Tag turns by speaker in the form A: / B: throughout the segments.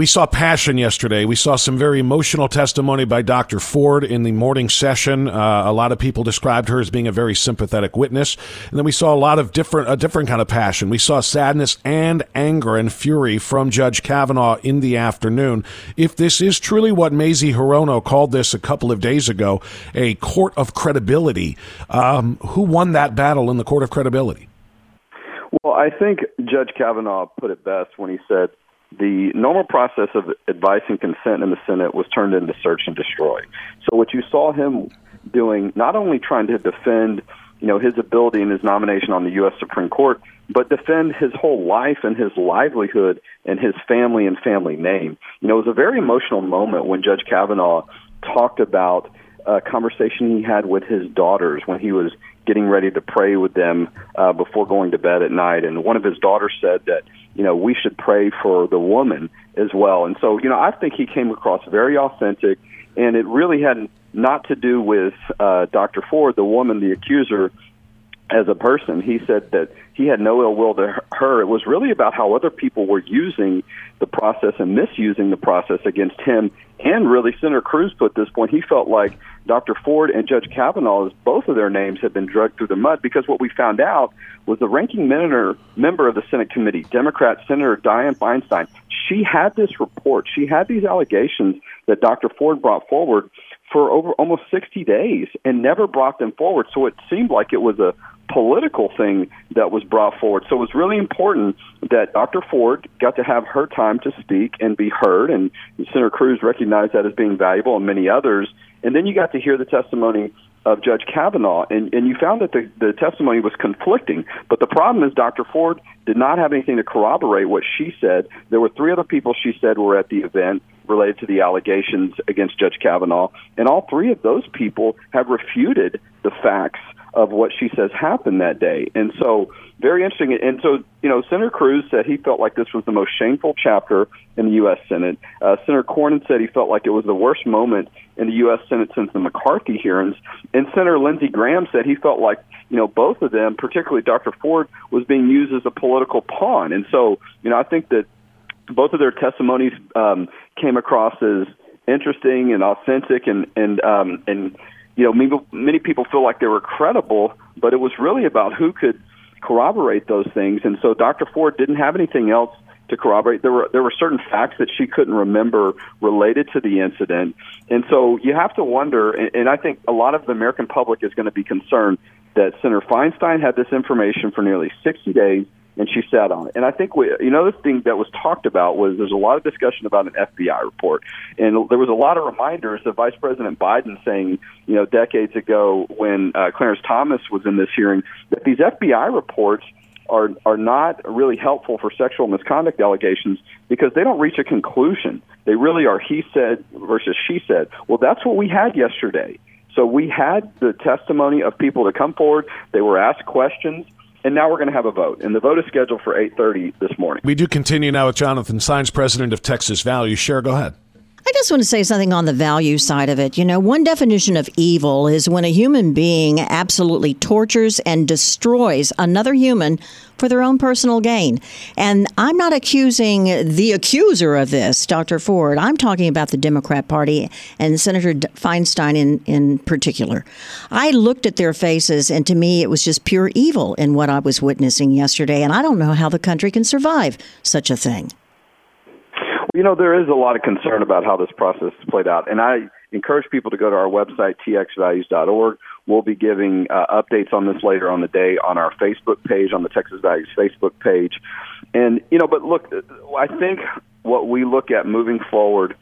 A: We saw passion yesterday. We saw some very emotional testimony by Dr. Ford in the morning session. Uh, a lot of people described her as being a very sympathetic witness. And then we saw a lot of different, a different kind of passion. We saw sadness and anger and fury from Judge Kavanaugh in the afternoon. If this is truly what Mazie Hirono called this a couple of days ago, a court of credibility, um, who won that battle in the court of credibility?
B: Well, I think Judge Kavanaugh put it best when he said, the normal process of advice and consent in the Senate was turned into search and destroy. So what you saw him doing, not only trying to defend, you know, his ability and his nomination on the U.S. Supreme Court, but defend his whole life and his livelihood and his family and family name. You know, it was a very emotional moment when Judge Kavanaugh talked about a conversation he had with his daughters when he was getting ready to pray with them uh, before going to bed at night. And one of his daughters said that, you know, we should pray for the woman as well. And so, you know, I think he came across very authentic, and it really had not to do with uh, Dr. Ford, the woman, the accuser, as a person. He said that he had no ill will to her. It was really about how other people were using the process and misusing the process against him. And really, Senator Cruz put this point. He felt like Dr. Ford and Judge Kavanaugh, both of their names had been dragged through the mud because what we found out was the ranking member, member of the Senate committee, Democrat Senator Dianne Feinstein, she had this report. She had these allegations that Dr. Ford brought forward for over almost 60 days and never brought them forward. So it seemed like it was a political thing that was brought forward. So it was really important that Dr. Ford got to have her time to speak and be heard, and Senator Cruz recognized that as being valuable, and many others. And then you got to hear the testimony of Judge Kavanaugh, and, and you found that the, the testimony was conflicting. But the problem is Dr. Ford did not have anything to corroborate what she said. There were three other people she said were at the event related to the allegations against Judge Kavanaugh, and all three of those people have refuted the facts of what she says happened that day. And so, very interesting. And so, you know, Senator Cruz said he felt like this was the most shameful chapter in the U.S. Senate. Uh, Senator Cornyn said he felt like it was the worst moment in the U.S. Senate since the McCarthy hearings. And Senator Lindsey Graham said he felt like, you know, both of them, particularly Dr. Ford, was being used as a political pawn. And so, you know, I think that both of their testimonies um, came across as interesting and authentic and and um, and you know, many, many people feel like they were credible, but it was really about who could corroborate those things. And so Dr. Ford didn't have anything else to corroborate. There were there were certain facts that she couldn't remember related to the incident, and so you have to wonder. And, and I think a lot of the American public is going to be concerned that Senator Feinstein had this information for nearly 60 days and she sat on it. And I think we, you know, the thing that was talked about was there's a lot of discussion about an FBI report, and there was a lot of reminders of Vice President Biden saying, you know, decades ago when uh, Clarence Thomas was in this hearing that these FBI reports are are not really helpful for sexual misconduct allegations because they don't reach a conclusion. They really are he said versus she said. Well, that's what we had yesterday. So we had the testimony of people to come forward. They were asked questions and now we're going to have a vote, and the vote is scheduled for 8:30 this morning.
A: We do continue now with Jonathan Saenz, president of Texas Value. Share, go ahead.
C: I just want to say something on the value side of it. You know, one definition of evil is when a human being absolutely tortures and destroys another human for their own personal gain. And I'm not accusing the accuser of this, Dr. Ford. I'm talking about the Democrat Party and Senator Feinstein in, in particular. I looked at their faces, and to me, it was just pure evil in what I was witnessing yesterday. And I don't know how the country can survive such a thing.
B: You know, there is a lot of concern about how this process has played out, and I encourage people to go to our website, txvalues.org. We'll be giving uh, updates on this later on the day on our Facebook page, on the Texas Values Facebook page. And, you know, but look, I think what we look at moving forward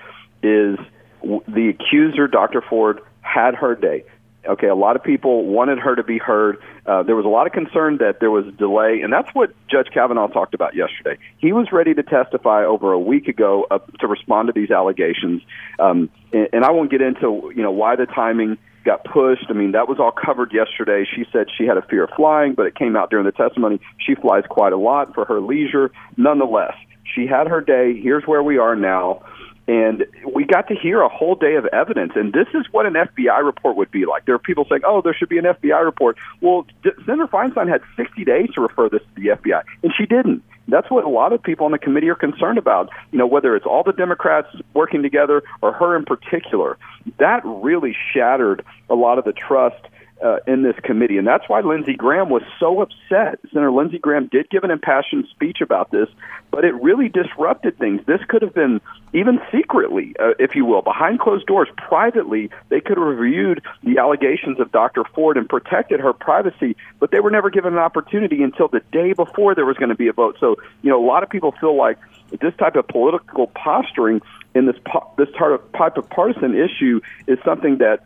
B: is the accuser, Dr. Ford, had her day. Okay, a lot of people wanted her to be heard. Uh, there was a lot of concern that there was a delay, and that's what Judge Kavanaugh talked about yesterday. He was ready to testify over a week ago uh, to respond to these allegations, um, and, and I won't get into you know why the timing got pushed. I mean, that was all covered yesterday. She said she had a fear of flying, but it came out during the testimony. She flies quite a lot for her leisure. Nonetheless, she had her day. Here's where we are now. And we got to hear a whole day of evidence. And this is what an FBI report would be like. There are people saying, oh, there should be an FBI report. Well, Senator Feinstein had 60 days to refer this to the FBI, and she didn't. That's what a lot of people on the committee are concerned about. You know, whether it's all the Democrats working together or her in particular. That really shattered a lot of the trust uh, in this committee. And that's why Lindsey Graham was so upset. Senator Lindsey Graham did give an impassioned speech about this, but it really disrupted things. This could have been, even secretly, uh, if you will, behind closed doors, privately, they could have reviewed the allegations of Dr. Ford and protected her privacy, but they were never given an opportunity until the day before there was going to be a vote. So, you know, a lot of people feel like this type of political posturing in this this type of partisan issue is something that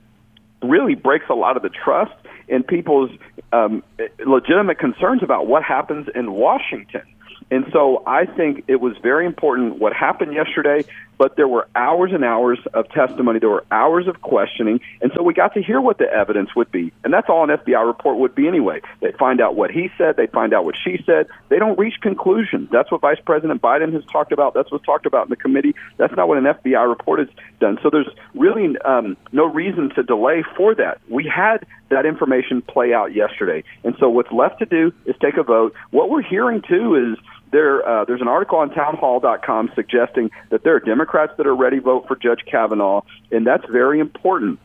B: really breaks a lot of the trust in people's um, legitimate concerns about what happens in Washington. And so I think it was very important what happened yesterday, but there were hours and hours of testimony. There were hours of questioning. And so we got to hear what the evidence would be. And that's all an FBI report would be anyway. They find out what he said, they find out what she said. They don't reach conclusions. That's what Vice President Biden has talked about. That's what's talked about in the committee. That's not what an FBI report has done. So there's really um, no reason to delay for that. We had that information play out yesterday. And so what's left to do is take a vote. What we're hearing too is there, uh, there's an article on townhall.com suggesting that there are Democrats that are ready to vote for Judge Kavanaugh, and that's very important.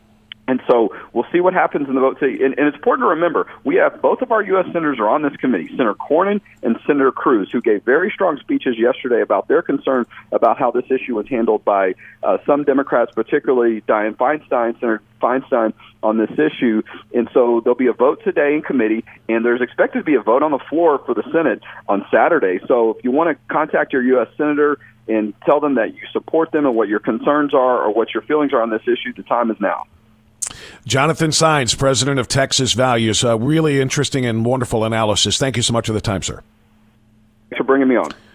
B: And so we'll see what happens in the vote. And, and it's important to remember we have both of our U.S. senators are on this committee, Senator Cornyn and Senator Cruz, who gave very strong speeches yesterday about their concern about how this issue was handled by uh, some Democrats, particularly Dianne Feinstein, Senator Feinstein, on this issue. And so there'll be a vote today in committee, and there's expected to be a vote on the floor for the Senate on Saturday. So if you want to contact your U.S. senator, and tell them that you support them and what your concerns are or what your feelings are on this issue, the time is now.
A: Jonathan Saenz, president of Texas Values. Uh, really interesting and wonderful analysis. Thank you so much for the time, sir.
B: Thanks for bringing me on.